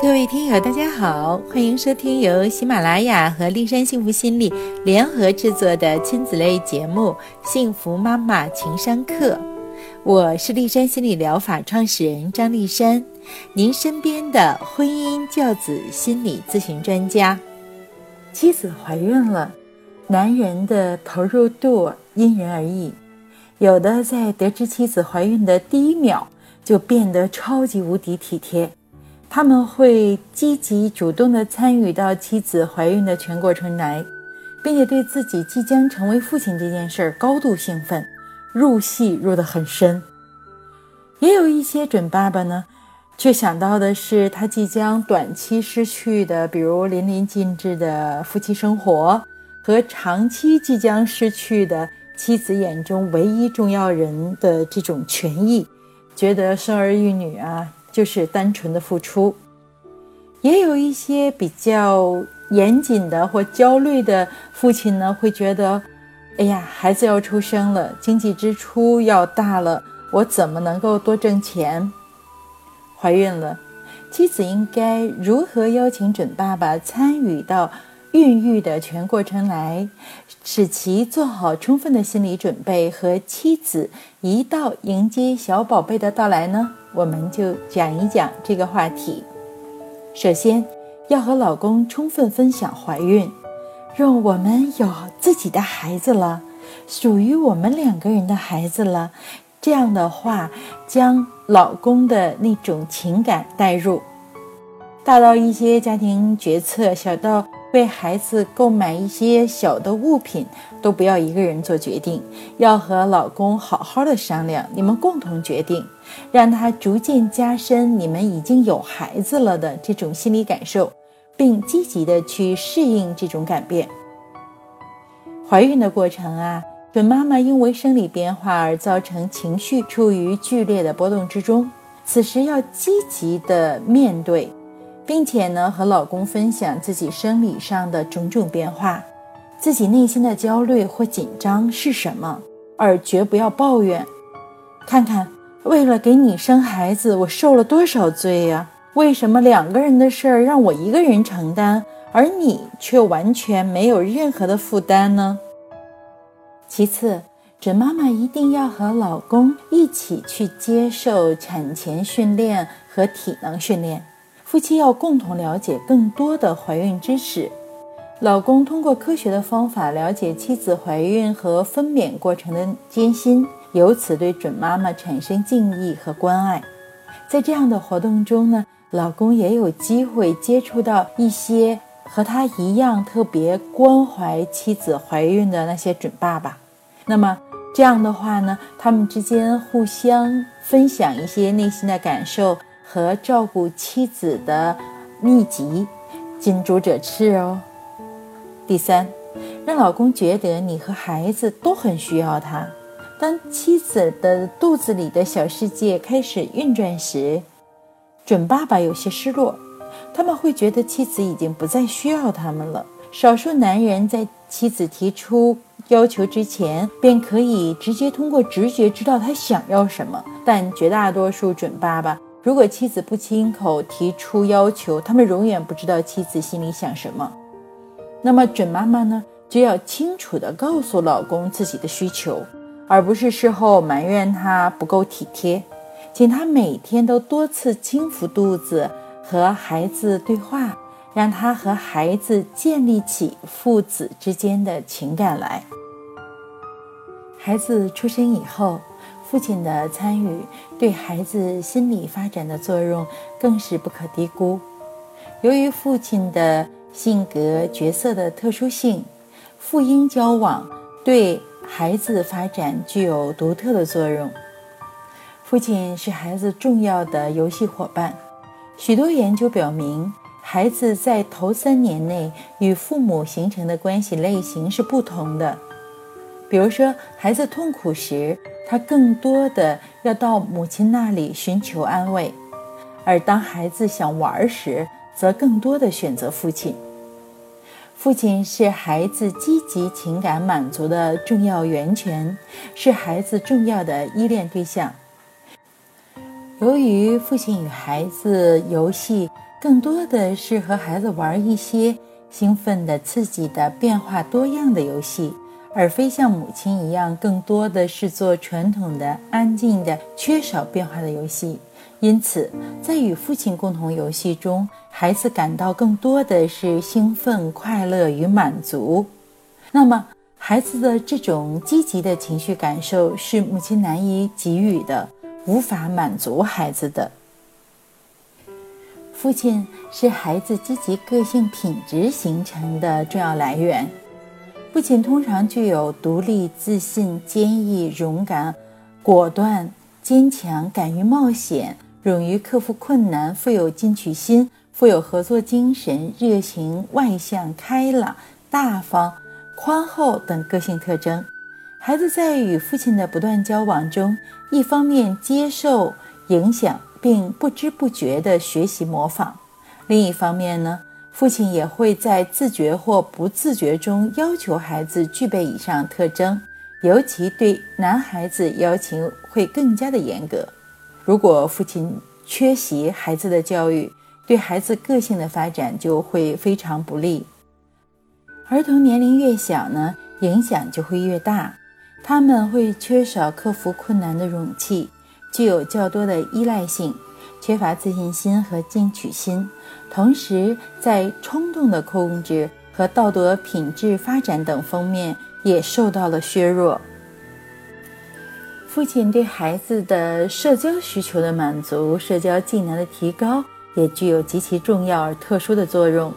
各位听友，大家好，欢迎收听由喜马拉雅和丽山幸福心理联合制作的亲子类节目《幸福妈妈情商课》。我是丽山心理疗法创始人张丽山，您身边的婚姻教子心理咨询专家。妻子怀孕了，男人的投入度因人而异，有的在得知妻子怀孕的第一秒就变得超级无敌体贴。他们会积极主动地参与到妻子怀孕的全过程来，并且对自己即将成为父亲这件事儿高度兴奋，入戏入得很深。也有一些准爸爸呢，却想到的是他即将短期失去的，比如淋漓尽致的夫妻生活，和长期即将失去的妻子眼中唯一重要人的这种权益，觉得生儿育女啊。就是单纯的付出，也有一些比较严谨的或焦虑的父亲呢，会觉得，哎呀，孩子要出生了，经济支出要大了，我怎么能够多挣钱？怀孕了，妻子应该如何邀请准爸爸参与到孕育的全过程来，使其做好充分的心理准备和妻子一道迎接小宝贝的到来呢？我们就讲一讲这个话题。首先，要和老公充分分享怀孕，让我们有自己的孩子了，属于我们两个人的孩子了。这样的话，将老公的那种情感带入，大到一些家庭决策，小到。为孩子购买一些小的物品，都不要一个人做决定，要和老公好好的商量，你们共同决定，让他逐渐加深你们已经有孩子了的这种心理感受，并积极的去适应这种改变。怀孕的过程啊，准妈妈因为生理变化而造成情绪处于剧烈的波动之中，此时要积极的面对。并且呢，和老公分享自己生理上的种种变化，自己内心的焦虑或紧张是什么，而绝不要抱怨。看看，为了给你生孩子，我受了多少罪呀？为什么两个人的事儿让我一个人承担，而你却完全没有任何的负担呢？其次，准妈妈一定要和老公一起去接受产前训练和体能训练。夫妻要共同了解更多的怀孕知识，老公通过科学的方法了解妻子怀孕和分娩过程的艰辛，由此对准妈妈产生敬意和关爱。在这样的活动中呢，老公也有机会接触到一些和他一样特别关怀妻子怀孕的那些准爸爸。那么这样的话呢，他们之间互相分享一些内心的感受。和照顾妻子的秘籍，近朱者赤哦。第三，让老公觉得你和孩子都很需要他。当妻子的肚子里的小世界开始运转时，准爸爸有些失落，他们会觉得妻子已经不再需要他们了。少数男人在妻子提出要求之前，便可以直接通过直觉知道他想要什么，但绝大多数准爸爸。如果妻子不亲口提出要求，他们永远不知道妻子心里想什么。那么准妈妈呢，就要清楚地告诉老公自己的需求，而不是事后埋怨他不够体贴。请他每天都多次轻抚肚子，和孩子对话，让他和孩子建立起父子之间的情感来。孩子出生以后。父亲的参与对孩子心理发展的作用更是不可低估。由于父亲的性格角色的特殊性，父婴交往对孩子发展具有独特的作用。父亲是孩子重要的游戏伙伴。许多研究表明，孩子在头三年内与父母形成的关系类型是不同的。比如说，孩子痛苦时，他更多的要到母亲那里寻求安慰；而当孩子想玩时，则更多的选择父亲。父亲是孩子积极情感满足的重要源泉，是孩子重要的依恋对象。由于父亲与孩子游戏更多的是和孩子玩一些兴奋的、刺激的、变化多样的游戏，而非像母亲一样，更多的是做传统的、安静的、缺少变化的游戏。因此，在与父亲共同游戏中，孩子感到更多的是兴奋、快乐与满足。那么，孩子的这种积极的情绪感受是母亲难以给予的，无法满足孩子的。父亲是孩子积极个性品质形成的重要来源。父亲通常具有独立、自信、坚毅、勇敢、果断、坚强、敢于冒险、勇于克服困难、富有进取心、富有合作精神、热情、外向、开朗、大方、宽厚等个性特征。孩子在与父亲的不断交往中，一方面接受影响。并不知不觉地学习模仿。另一方面呢，父亲也会在自觉或不自觉中要求孩子具备以上特征，尤其对男孩子要求会更加的严格。如果父亲缺席孩子的教育，对孩子个性的发展就会非常不利。儿童年龄越小呢，影响就会越大，他们会缺少克服困难的勇气。具有较多的依赖性，缺乏自信心和进取心，同时在冲动的控制和道德品质发展等方面也受到了削弱。父亲对孩子的社交需求的满足、社交技能的提高，也具有极其重要而特殊的作用。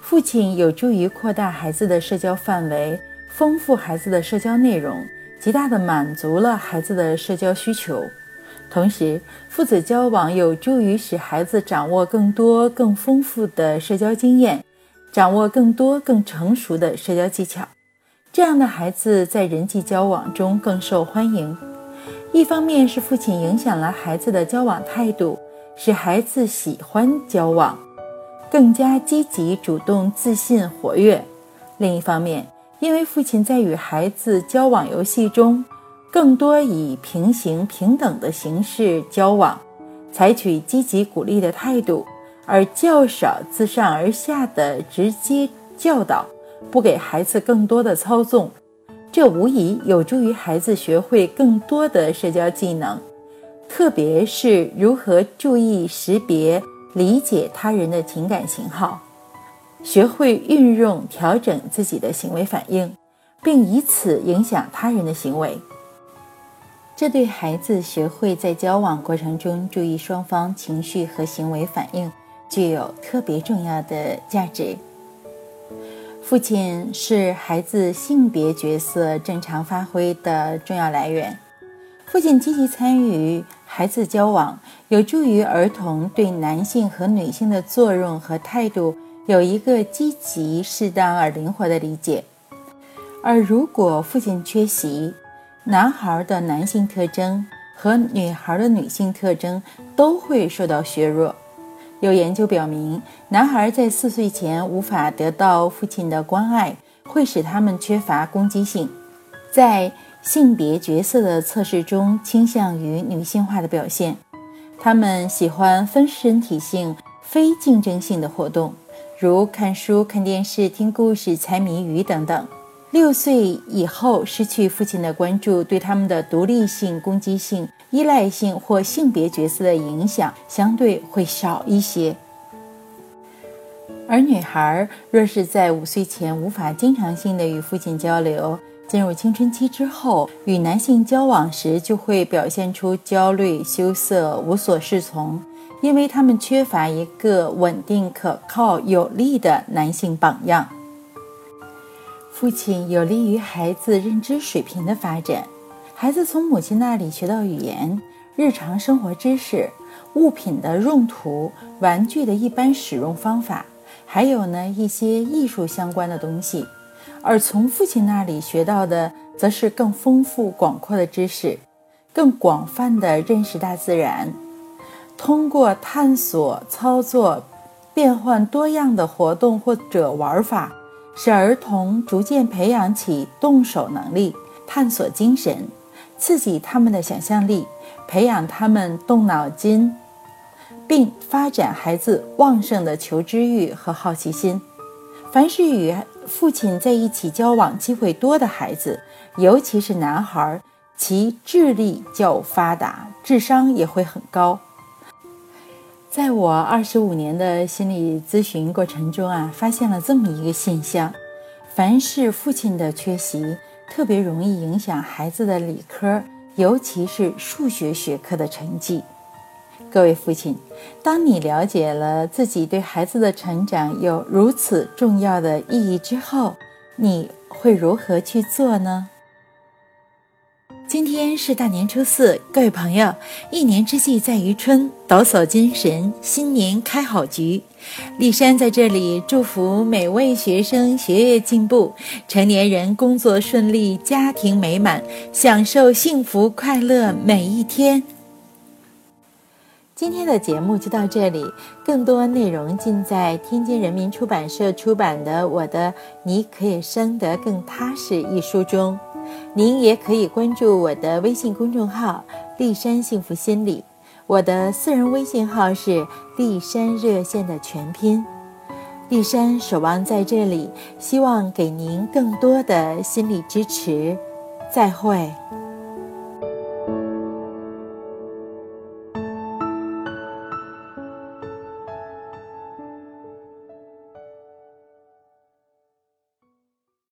父亲有助于扩大孩子的社交范围，丰富孩子的社交内容，极大地满足了孩子的社交需求。同时，父子交往有助于使孩子掌握更多、更丰富的社交经验，掌握更多、更成熟的社交技巧。这样的孩子在人际交往中更受欢迎。一方面是父亲影响了孩子的交往态度，使孩子喜欢交往，更加积极、主动、自信、活跃；另一方面，因为父亲在与孩子交往游戏中。更多以平行平等的形式交往，采取积极鼓励的态度，而较少自上而下的直接教导，不给孩子更多的操纵。这无疑有助于孩子学会更多的社交技能，特别是如何注意识别、理解他人的情感信号，学会运用、调整自己的行为反应，并以此影响他人的行为。这对孩子学会在交往过程中注意双方情绪和行为反应具有特别重要的价值。父亲是孩子性别角色正常发挥的重要来源。父亲积极参与孩子交往，有助于儿童对男性和女性的作用和态度有一个积极、适当而灵活的理解。而如果父亲缺席，男孩的男性特征和女孩的女性特征都会受到削弱。有研究表明，男孩在四岁前无法得到父亲的关爱，会使他们缺乏攻击性，在性别角色的测试中倾向于女性化的表现。他们喜欢分身体性、非竞争性的活动，如看书、看电视、听故事、猜谜语等等。六岁以后失去父亲的关注，对他们的独立性、攻击性、依赖性或性别角色的影响相对会少一些。而女孩若是在五岁前无法经常性的与父亲交流，进入青春期之后，与男性交往时就会表现出焦虑、羞涩、无所适从，因为他们缺乏一个稳定、可靠、有力的男性榜样。父亲有利于孩子认知水平的发展。孩子从母亲那里学到语言、日常生活知识、物品的用途、玩具的一般使用方法，还有呢一些艺术相关的东西。而从父亲那里学到的，则是更丰富广阔的知识，更广泛的认识大自然。通过探索、操作、变换多样的活动或者玩法。使儿童逐渐培养起动手能力、探索精神，刺激他们的想象力，培养他们动脑筋，并发展孩子旺盛的求知欲和好奇心。凡是与父亲在一起交往机会多的孩子，尤其是男孩，其智力较发达，智商也会很高。在我二十五年的心理咨询过程中啊，发现了这么一个现象：凡是父亲的缺席，特别容易影响孩子的理科，尤其是数学学科的成绩。各位父亲，当你了解了自己对孩子的成长有如此重要的意义之后，你会如何去做呢？今天是大年初四，各位朋友，一年之计在于春，抖擞精神，新年开好局。丽珊在这里祝福每位学生学业进步，成年人工作顺利，家庭美满，享受幸福快乐每一天。今天的节目就到这里，更多内容尽在天津人民出版社出版的《我的你可以生得更踏实》一书中。您也可以关注我的微信公众号“丽山幸福心理”，我的私人微信号是“丽山热线”的全拼。丽山守望在这里，希望给您更多的心理支持。再会。